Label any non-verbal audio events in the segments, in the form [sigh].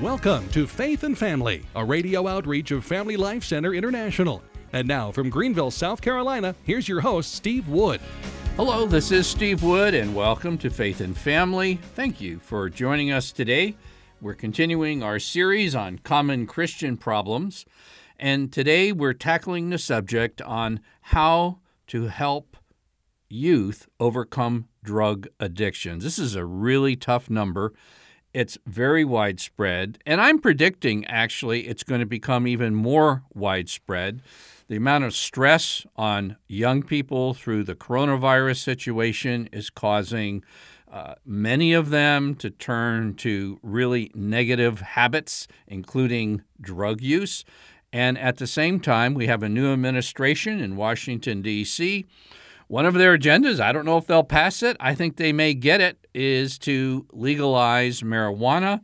Welcome to Faith and Family, a radio outreach of Family Life Center International. And now from Greenville, South Carolina, here's your host, Steve Wood. Hello, this is Steve Wood, and welcome to Faith and Family. Thank you for joining us today. We're continuing our series on common Christian problems, and today we're tackling the subject on how to help youth overcome drug addictions. This is a really tough number. It's very widespread, and I'm predicting actually it's going to become even more widespread. The amount of stress on young people through the coronavirus situation is causing uh, many of them to turn to really negative habits, including drug use. And at the same time, we have a new administration in Washington, D.C. One of their agendas, I don't know if they'll pass it, I think they may get it, is to legalize marijuana.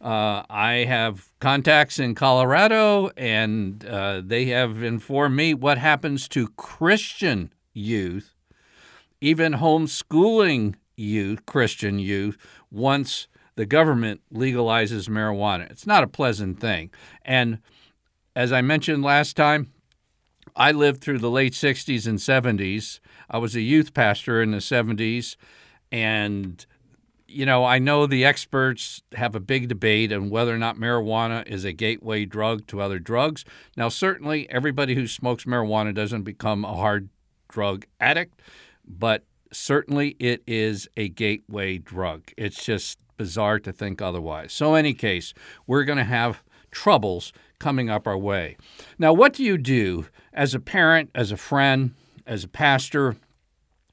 Uh, I have contacts in Colorado, and uh, they have informed me what happens to Christian youth, even homeschooling youth, Christian youth, once the government legalizes marijuana. It's not a pleasant thing. And as I mentioned last time, I lived through the late 60s and 70s. I was a youth pastor in the 70s, and you know, I know the experts have a big debate on whether or not marijuana is a gateway drug to other drugs. Now, certainly, everybody who smokes marijuana doesn't become a hard drug addict, but certainly it is a gateway drug. It's just bizarre to think otherwise. So, in any case, we're going to have troubles coming up our way. Now, what do you do as a parent, as a friend, as a pastor,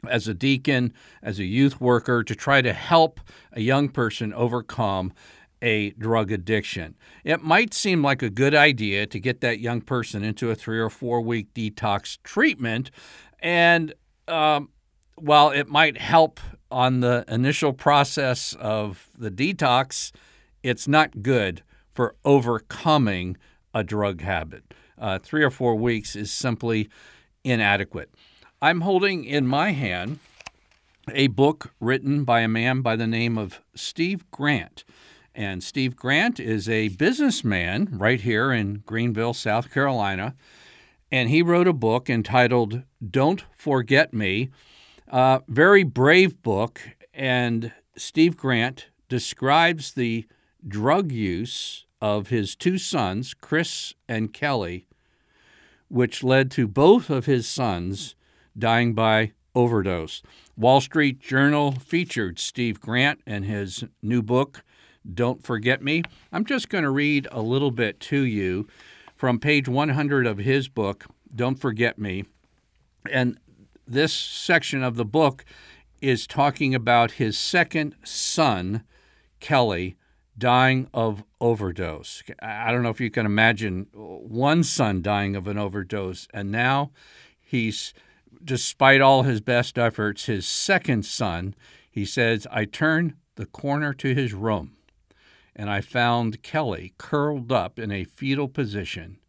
as a deacon, as a youth worker to try to help a young person overcome a drug addiction. It might seem like a good idea to get that young person into a three or four week detox treatment. And um, while it might help on the initial process of the detox, it's not good for overcoming a drug habit. Uh, three or four weeks is simply inadequate. I'm holding in my hand a book written by a man by the name of Steve Grant. And Steve Grant is a businessman right here in Greenville, South Carolina. And he wrote a book entitled Don't Forget Me. Uh, very brave book. And Steve Grant describes the drug use of his two sons, Chris and Kelly, which led to both of his sons dying by overdose. Wall Street Journal featured Steve Grant and his new book, Don't Forget Me. I'm just going to read a little bit to you from page 100 of his book, Don't Forget Me. And this section of the book is talking about his second son, Kelly, dying of overdose. I don't know if you can imagine one son dying of an overdose, and now he's despite all his best efforts, his second son, he says, I turned the corner to his room and I found Kelly curled up in a fetal position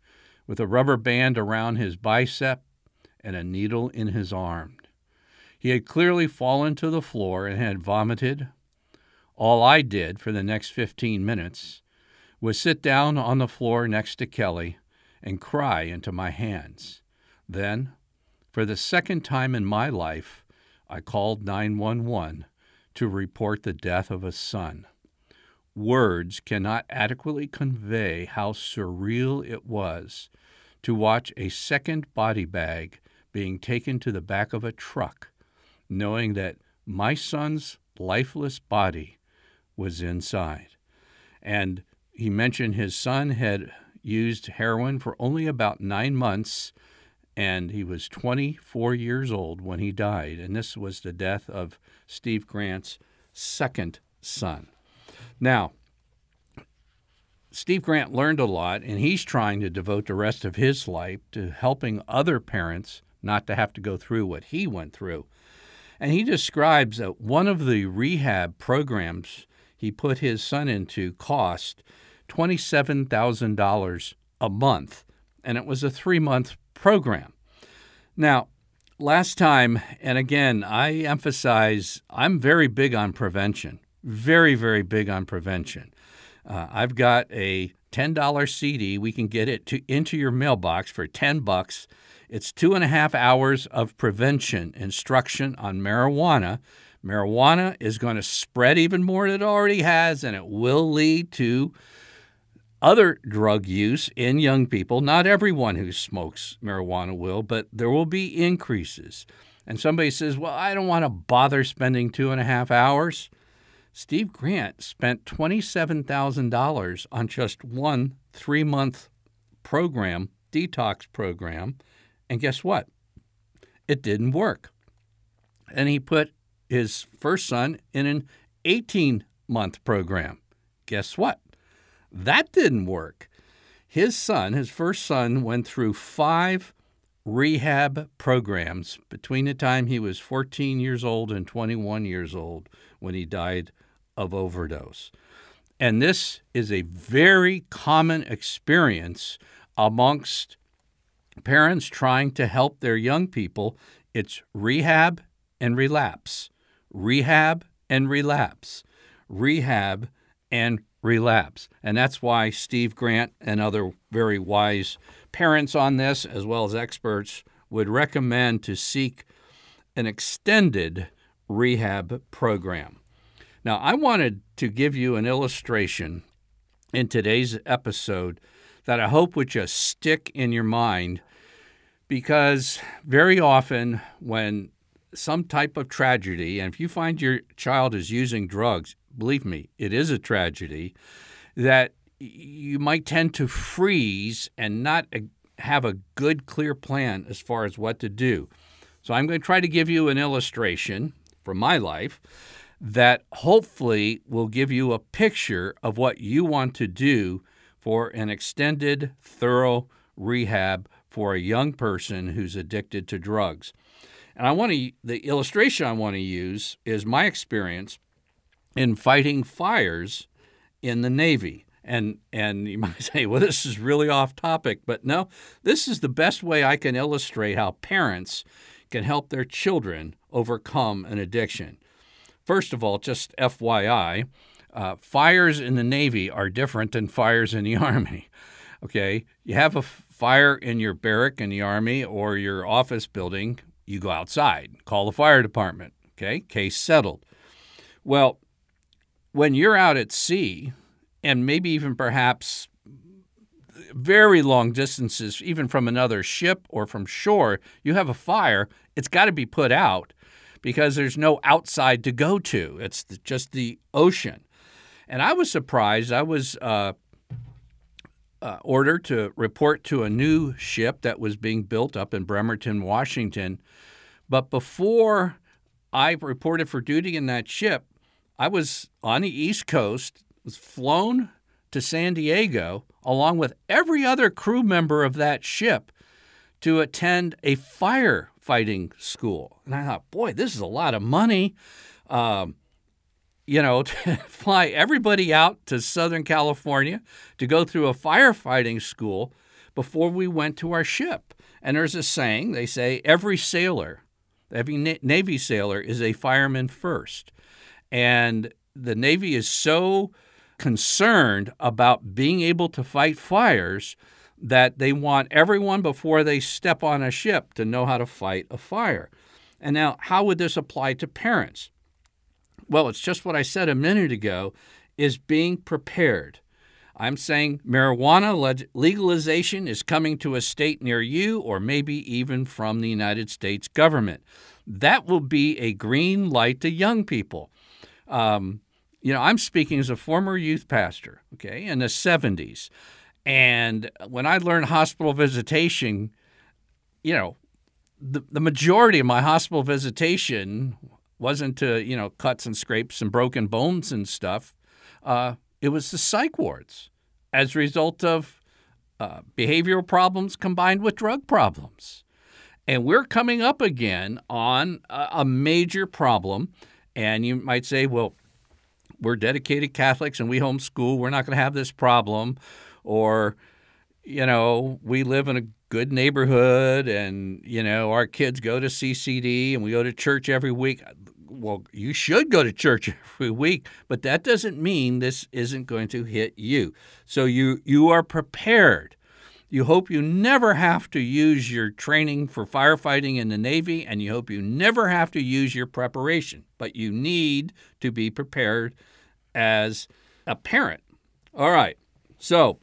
with a rubber band around his bicep and a needle in his arm. He had clearly fallen to the floor and had vomited. All I did for the next 15 minutes was sit down on the floor next to Kelly and cry into my hands. Then for the second time in my life, I called 911 to report the death of a son. Words cannot adequately convey how surreal it was to watch a second body bag being taken to the back of a truck, knowing that my son's lifeless body was inside. And he mentioned his son had used heroin for only about nine months and he was 24 years old when he died. And this was the death of Steve Grant's second son. Now, Steve Grant learned a lot, and he's trying to devote the rest of his life to helping other parents not to have to go through what he went through. And he describes that one of the rehab programs he put his son into cost $27,000 a month, and it was a three month program. Now, last time, and again, I emphasize I'm very big on prevention, very, very big on prevention. Uh, I've got a $10 CD. We can get it to, into your mailbox for 10 bucks. It's two and a half hours of prevention instruction on marijuana. Marijuana is going to spread even more than it already has, and it will lead to other drug use in young people. Not everyone who smokes marijuana will, but there will be increases. And somebody says, Well, I don't want to bother spending two and a half hours. Steve Grant spent $27,000 on just one three month program, detox program. And guess what? It didn't work. And he put his first son in an 18 month program. Guess what? That didn't work. His son, his first son, went through five rehab programs between the time he was 14 years old and 21 years old when he died of overdose. And this is a very common experience amongst parents trying to help their young people. It's rehab and relapse, rehab and relapse, rehab and relapse. And that's why Steve Grant and other very wise parents on this, as well as experts, would recommend to seek an extended rehab program. Now, I wanted to give you an illustration in today's episode that I hope would just stick in your mind because very often when some type of tragedy, and if you find your child is using drugs, believe me, it is a tragedy, that you might tend to freeze and not have a good, clear plan as far as what to do. So I'm going to try to give you an illustration from my life that hopefully will give you a picture of what you want to do for an extended, thorough rehab for a young person who's addicted to drugs. And I want to the illustration I want to use is my experience in fighting fires in the Navy. And and you [laughs] might say, well, this is really off topic, but no, this is the best way I can illustrate how parents can help their children overcome an addiction. First of all, just FYI, uh, fires in the Navy are different than fires in the [laughs] Army. Okay, you have a fire in your barrack in the Army or your office building, you go outside, call the fire department. Okay, case settled. Well, when you're out at sea, and maybe even perhaps very long distances, even from another ship or from shore, you have a fire, it's got to be put out because there's no outside to go to. It's just the ocean. And I was surprised. I was uh, uh, ordered to report to a new ship that was being built up in Bremerton, Washington. But before I reported for duty in that ship, I was on the East Coast, was flown to San Diego along with every other crew member of that ship to attend a firefighting school. And I thought, boy, this is a lot of money. Um, you know, [laughs] to fly everybody out to Southern California to go through a firefighting school before we went to our ship. And there's a saying they say every sailor, every Navy sailor is a fireman first. And the Navy is so concerned about being able to fight fires that they want everyone before they step on a ship to know how to fight a fire. And now, how would this apply to parents? Well, it's just what I said a minute ago is being prepared. I'm saying marijuana legalization is coming to a state near you or maybe even from the United States government. That will be a green light to young people. Um, you know, I'm speaking as a former youth pastor, okay, in the 70s. And when I learned hospital visitation, you know, the, the majority of my hospital visitation wasn't to, you know, cuts and scrapes and broken bones and stuff. Uh, it was the psych wards as a result of uh, behavioral problems combined with drug problems. And we're coming up again on a, a major problem. And you might say, well, we're dedicated Catholics and we homeschool. We're not going to have this problem or you know we live in a good neighborhood and you know our kids go to CCD and we go to church every week well, you should go to church [laughs] every week, but that doesn't mean this isn't going to hit you. So you you are prepared. You hope you never have to use your training for firefighting in the Navy, and you hope you never have to use your preparation. But you need to be prepared as a parent. All right. So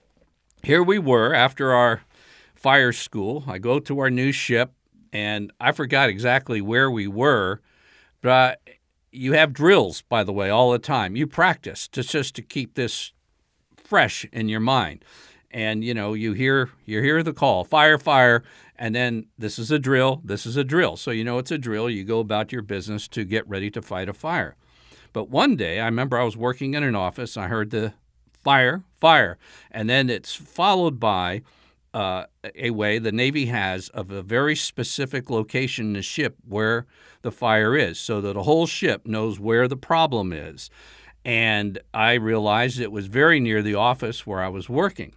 here we were after our fire school. I go to our new ship, and I forgot exactly where we were, but you have drills, by the way, all the time. You practice to, just to keep this fresh in your mind. And you know, you hear you hear the call, fire, fire, and then this is a drill, this is a drill. So you know it's a drill. You go about your business to get ready to fight a fire. But one day, I remember I was working in an office. I heard the fire, fire, and then it's followed by uh, a way the Navy has of a very specific location in the ship where the fire is, so that a whole ship knows where the problem is. And I realized it was very near the office where I was working.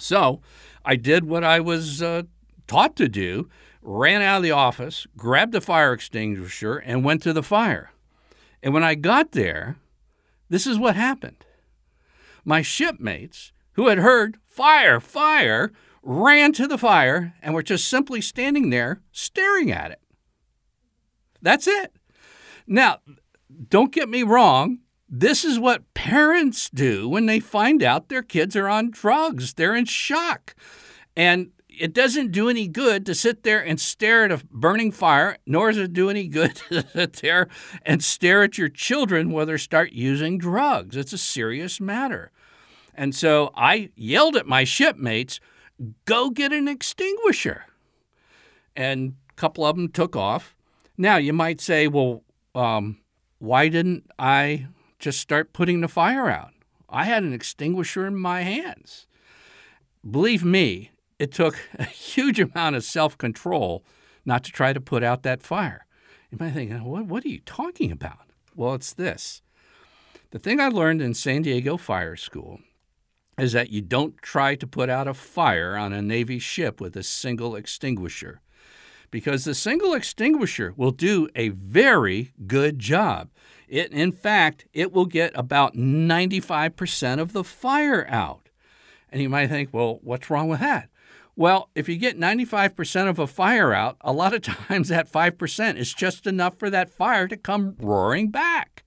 So I did what I was uh, taught to do ran out of the office, grabbed a fire extinguisher, and went to the fire. And when I got there, this is what happened. My shipmates, who had heard fire, fire, ran to the fire and were just simply standing there staring at it. That's it. Now, don't get me wrong. This is what parents do when they find out their kids are on drugs. They're in shock. And it doesn't do any good to sit there and stare at a burning fire, nor does it do any good [laughs] to sit there and stare at your children while they start using drugs. It's a serious matter. And so I yelled at my shipmates, go get an extinguisher. And a couple of them took off. Now, you might say, well, um, why didn't I just start putting the fire out? I had an extinguisher in my hands. Believe me, it took [laughs] a huge amount of self control not to try to put out that fire. You might think, what, what are you talking about? Well, it's this. The thing I learned in San Diego Fire School is that you don't try to put out a fire on a Navy ship with a single extinguisher because the single extinguisher will do a very good job. It, in fact, it will get about 95% of the fire out. And you might think, well, what's wrong with that? Well, if you get 95% of a fire out, a lot of [laughs] times that 5% is just enough for that fire to come roaring back.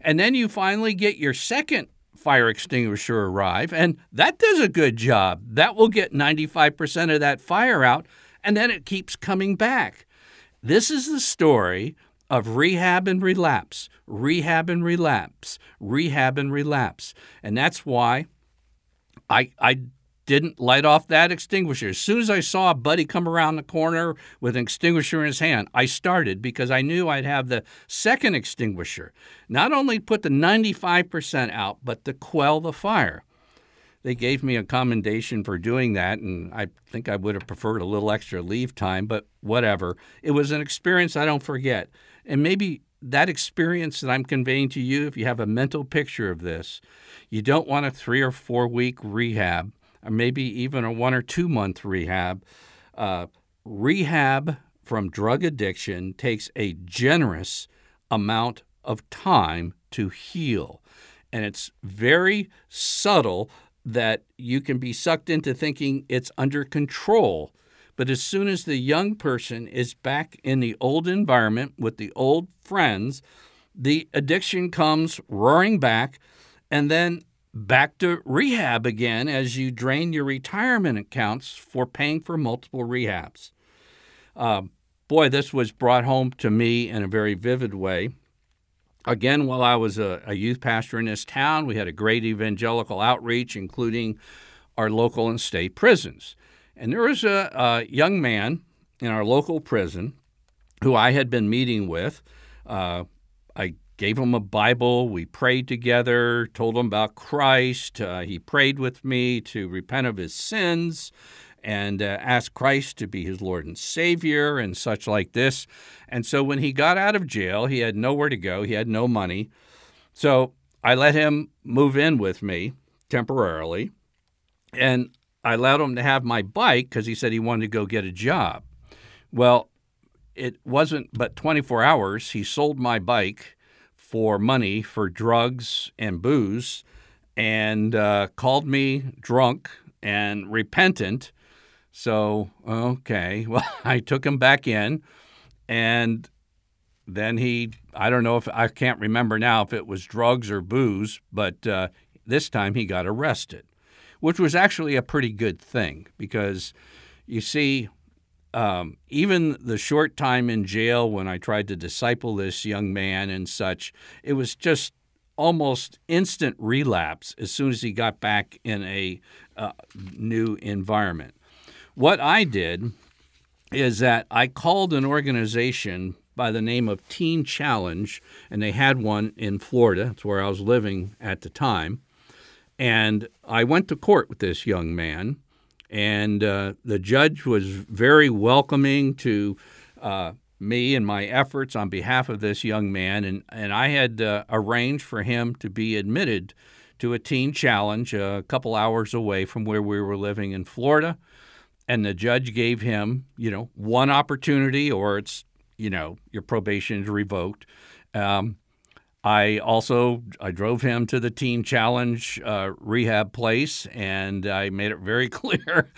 And then you finally get your second fire extinguisher arrive, and that does a good job. That will get 95% of that fire out, and then it keeps coming back. This is the story of rehab and relapse, rehab and relapse, rehab and relapse. And that's why I, I didn't light off that extinguisher. As soon as I saw a buddy come around the corner with an extinguisher in his hand, I started because I knew I'd have the second extinguisher. Not only put the 95% out, but to quell the fire. They gave me a commendation for doing that, and I think I would have preferred a little extra leave time, but whatever. It was an experience I don't forget. And maybe that experience that I'm conveying to you, if you have a mental picture of this, you don't want a three or four week rehab or maybe even a one or two month rehab. Uh, rehab from drug addiction takes a generous amount of time to heal. And it's very subtle that you can be sucked into thinking it's under control. But as soon as the young person is back in the old environment with the old friends, the addiction comes roaring back. And then back to rehab again as you drain your retirement accounts for paying for multiple rehabs. Uh, boy, this was brought home to me in a very vivid way. Again, while I was a, a youth pastor in this town, we had a great evangelical outreach, including our local and state prisons. And there was a, a young man in our local prison who I had been meeting with. Uh, I gave him a Bible. We prayed together, told him about Christ. Uh, he prayed with me to repent of his sins and uh, ask Christ to be his Lord and Savior and such like this. And so when he got out of jail, he had nowhere to go, he had no money. So I let him move in with me temporarily. And I allowed him to have my bike because he said he wanted to go get a job. Well, it wasn't but 24 hours. He sold my bike for money for drugs and booze and uh, called me drunk and repentant. So, okay, [laughs] well, I took him back in and then he, I don't know if I can't remember now if it was drugs or booze, but uh, this time he got arrested, which was actually a pretty good thing because you see, um, even the short time in jail when I tried to disciple this young man and such, it was just almost instant relapse as soon as he got back in a uh, new environment. What I did is that I called an organization by the name of Teen Challenge, and they had one in Florida. That's where I was living at the time. And I went to court with this young man, and uh, the judge was very welcoming to uh, me and my efforts on behalf of this young man. And, and I had uh, arranged for him to be admitted to a teen challenge a couple hours away from where we were living in Florida. And the judge gave him, you know, one opportunity, or it's you know your probation is revoked. Um, I also I drove him to the Teen Challenge uh, rehab place, and I made it very [laughs] clear.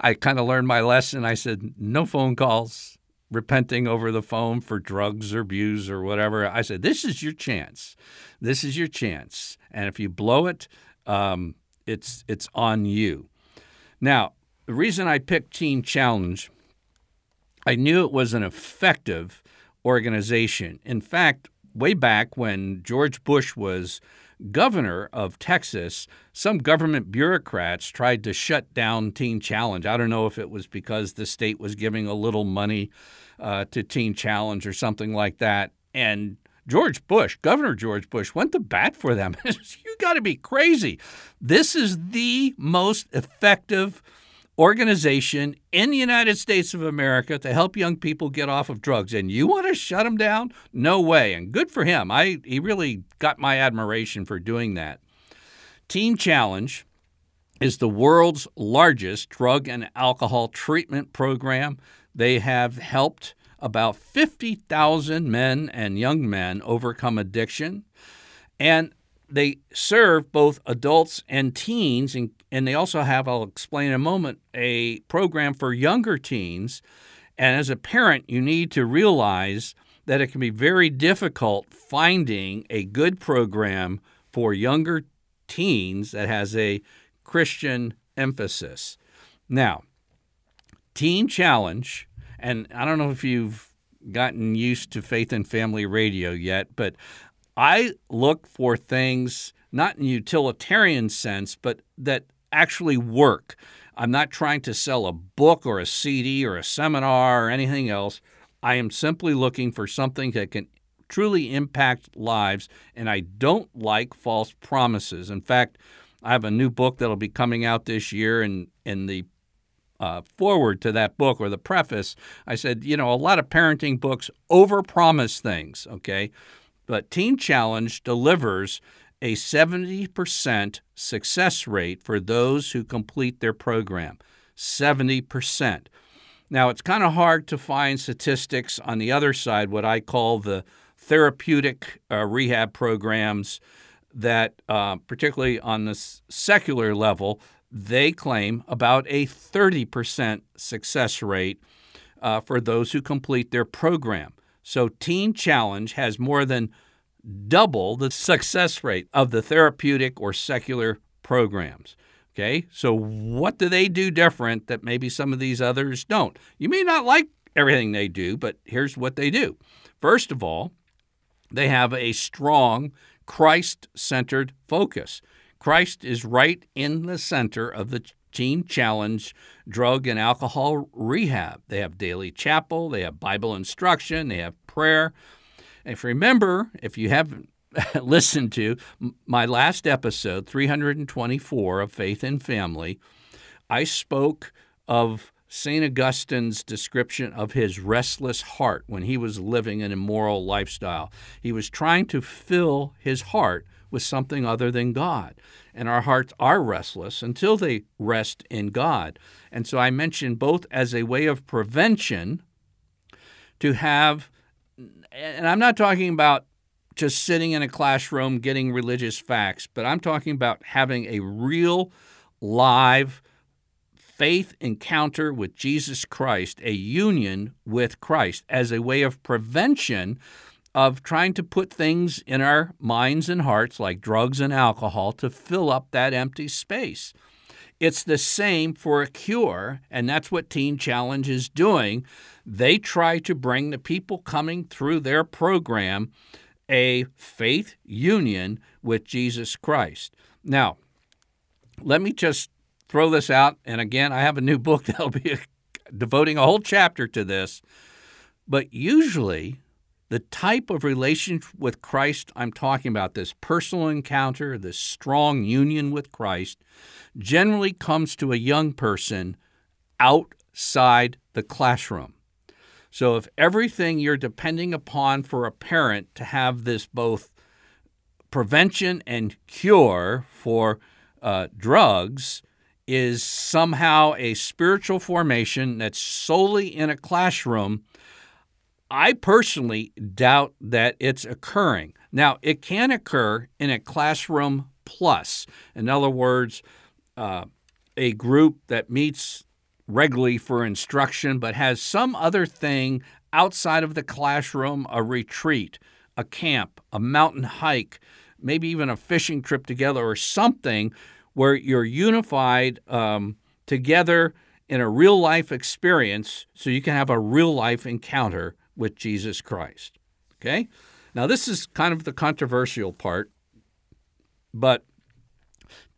I kind of learned my lesson. I said no phone calls, repenting over the phone for drugs or abuse or whatever. I said this is your chance. This is your chance, and if you blow it, um, it's it's on you. Now, the reason I picked Teen Challenge I knew it was an effective organization. In fact, way back when George Bush was governor of Texas, some government bureaucrats tried to shut down Teen Challenge. I don't know if it was because the state was giving a little money uh, to Teen Challenge or something like that. And George Bush, Governor George Bush, went to bat for them. [laughs] you got to be crazy. This is the most effective organization in the United States of America to help young people get off of drugs. And you want to shut them down? No way. And good for him. I he really got my admiration for doing that. Teen Challenge is the world's largest drug and alcohol treatment program. They have helped about 50,000 men and young men overcome addiction. And they serve both adults and teens, and, and they also have, I'll explain in a moment, a program for younger teens. And as a parent, you need to realize that it can be very difficult finding a good program for younger teens that has a Christian emphasis. Now, Teen Challenge, and I don't know if you've gotten used to Faith and Family Radio yet, but I look for things not in utilitarian sense, but that actually work. I'm not trying to sell a book or a CD or a seminar or anything else. I am simply looking for something that can truly impact lives, and I don't like false promises. In fact, I have a new book that'll be coming out this year, and in the uh, foreword to that book or the preface, I said, you know, a lot of parenting books overpromise things. Okay, but Teen Challenge delivers a 70% success rate for those who complete their program. 70%. Now, it's kind of hard to find statistics on the other side, what I call the therapeutic uh, rehab programs that, uh, particularly on the secular level, they claim about a 30% success rate uh, for those who complete their program. So Teen Challenge has more than double the success rate of the therapeutic or secular programs. Okay, so what do they do different that maybe some of these others don't? You may not like everything they do, but here's what they do. First of all, they have a strong Christ centered focus. Christ is right in the center of the Teen Challenge drug and alcohol rehab. They have daily chapel, they have Bible instruction, they have prayer. If you remember, if you haven't [laughs] listened to my last episode, 324 of Faith and Family, I spoke of St. Augustine's description of his restless heart when he was living an immoral lifestyle. He was trying to fill his heart with something other than God. And our hearts are restless until they rest in God. And so I mentioned both as a way of prevention to have, and I'm not talking about just sitting in a classroom getting religious facts, but I'm talking about having a real, live faith encounter with Jesus Christ, a union with Christ as a way of prevention of trying to put things in our minds and hearts, like drugs and alcohol, to fill up that empty space. It's the same for a cure, and that's what Teen Challenge is doing. They try to bring the people coming through their program a faith union with Jesus Christ. Now, let me just throw this out. And again, I have a new book [laughs] that'll be devoting a whole chapter to this. But usually, the type of relationship with Christ I'm talking about, this personal encounter, this strong union with Christ, generally comes to a young person outside the classroom. So if everything you're depending upon for a parent to have this both prevention and cure for uh, drugs is somehow a spiritual formation that's solely in a classroom, I personally doubt that it's occurring. Now, it can occur in a classroom plus. In other words, uh, a group that meets regularly for instruction but has some other thing outside of the classroom a retreat, a camp, a mountain hike, maybe even a fishing trip together or something where you're unified um, together in a real life experience so you can have a real life encounter with Jesus Christ. Okay? Now, this is kind of the controversial part, but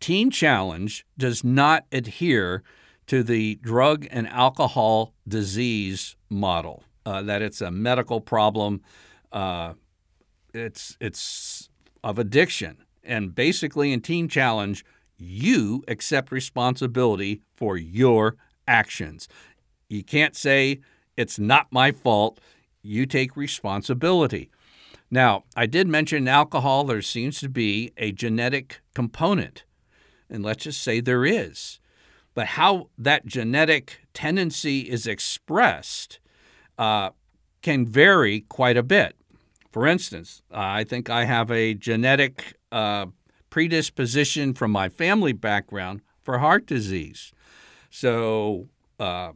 Teen Challenge does not adhere to the drug and alcohol disease model, uh, that it's a medical problem. Uh, it's, it's of addiction. And basically, in Teen Challenge, you accept responsibility for your actions. You can't say, it's not my fault. You take responsibility. Now, I did mention alcohol. There seems to be a genetic component. And let's just say there is. But how that genetic tendency is expressed uh, can vary quite a bit. For instance, uh, I think I have a genetic uh, predisposition from my family background for heart disease. So uh,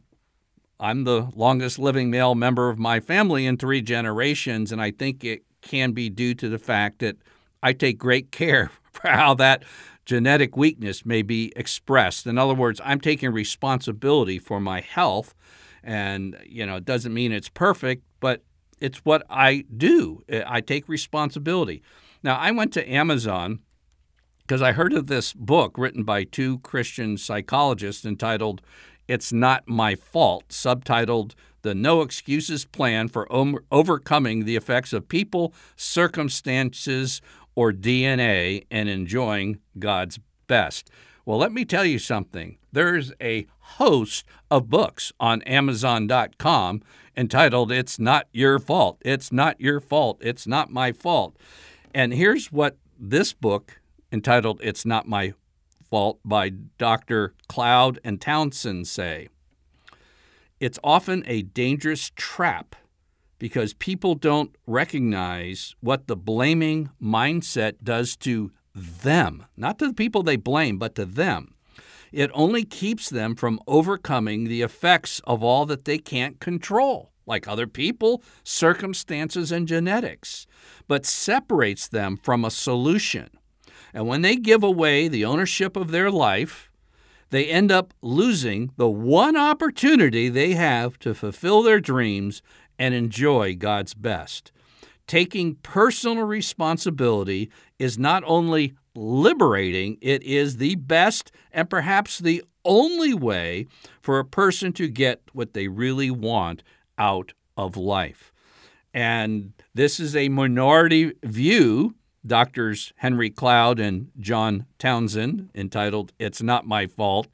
I'm the longest living male member of my family in three generations, and I think it can be due to the fact that I take great [laughs] care for how that genetic weakness may be expressed. In other words, I'm taking responsibility for my health, and you know, it doesn't mean it's perfect, but it's what I do. I take responsibility. Now, I went to Amazon because I heard of this book written by two Christian psychologists entitled It's Not My Fault, subtitled The No Excuses Plan for Overcoming the Effects of People, Circumstances, or DNA and Enjoying God's Best. Well, let me tell you something. There's a host of books on Amazon.com entitled It's Not Your Fault. It's Not Your Fault. It's Not My Fault. And here's what this book entitled It's Not My Fault by Dr. Cloud and Townsend say. It's often a dangerous trap because people don't recognize what the blaming mindset does to them, not to the people they blame, but to them. It only keeps them from overcoming the effects of all that they can't control, like other people, circumstances, and genetics, but separates them from a solution. And when they give away the ownership of their life, they end up losing the one opportunity they have to fulfill their dreams and enjoy God's best. Taking personal responsibility is not only liberating, it is the best and perhaps the only way for a person to get what they really want out of life. And this is a minority view doctors Henry Cloud and John Townsend, entitled It's Not My Fault,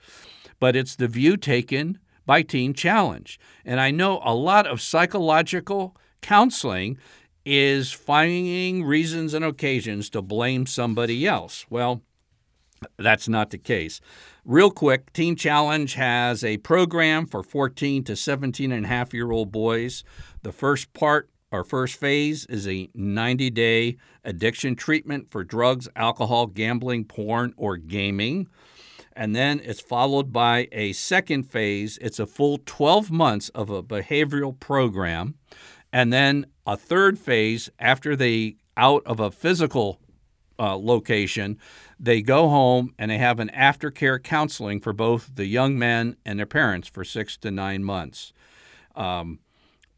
but it's the view taken by Teen Challenge. And I know a lot of psychological counseling is finding reasons and occasions to blame somebody else. Well, That's not the case. Real quick, Teen Challenge has a program for 14 to 17 and a half year old boys. The first part our first phase is a 90 day addiction treatment for drugs, alcohol, gambling, porn, or gaming. And then it's followed by a second phase. It's a full 12 months of a behavioral program. And then a third phase after they out of a physical uh, location, they go home and they have an aftercare counseling for both the young men and their parents for six to nine months. Um,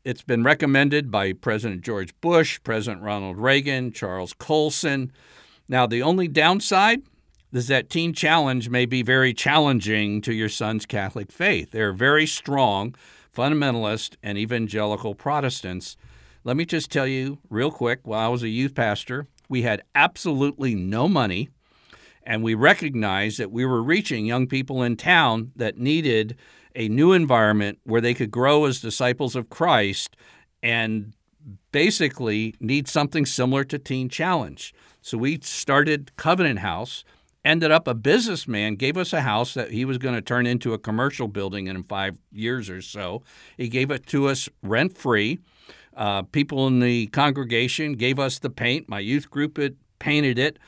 it's been recommended by President George Bush, President Ronald Reagan, Charles Colson. Now, the only downside is that Teen Challenge may be very challenging to your son's Catholic faith. They're very strong fundamentalist and evangelical Protestants. Let me just tell you real quick while I was a youth pastor, we had absolutely no money, and we recognized that we were reaching young people in town that needed a new environment where they could grow as disciples of Christ and basically need something similar to Teen Challenge. So we started Covenant House, ended up a businessman gave us a house that he was going to turn into a commercial building in five years or so. He gave it to us rent free. Uh, people in the congregation gave us the paint. My youth group had painted it.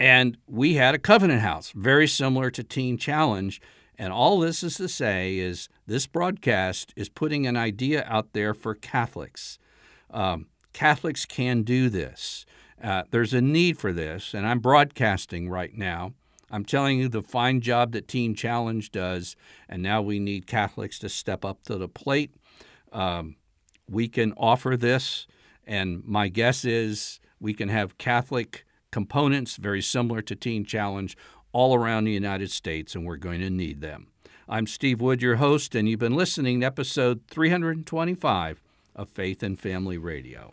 And we had a covenant house, very similar to Teen Challenge. And all this is to say is this broadcast is putting an idea out there for Catholics. Um, Catholics can do this. Uh, there's a need for this, and I'm broadcasting right now. I'm telling you the fine job that Teen Challenge does, and now we need Catholics to step up to the plate. Um, we can offer this, and my guess is we can have Catholic components very similar to Teen Challenge all around the United States, and we're going to need them. I'm Steve Wood, your host, and you've been listening to episode 325 of Faith and Family Radio.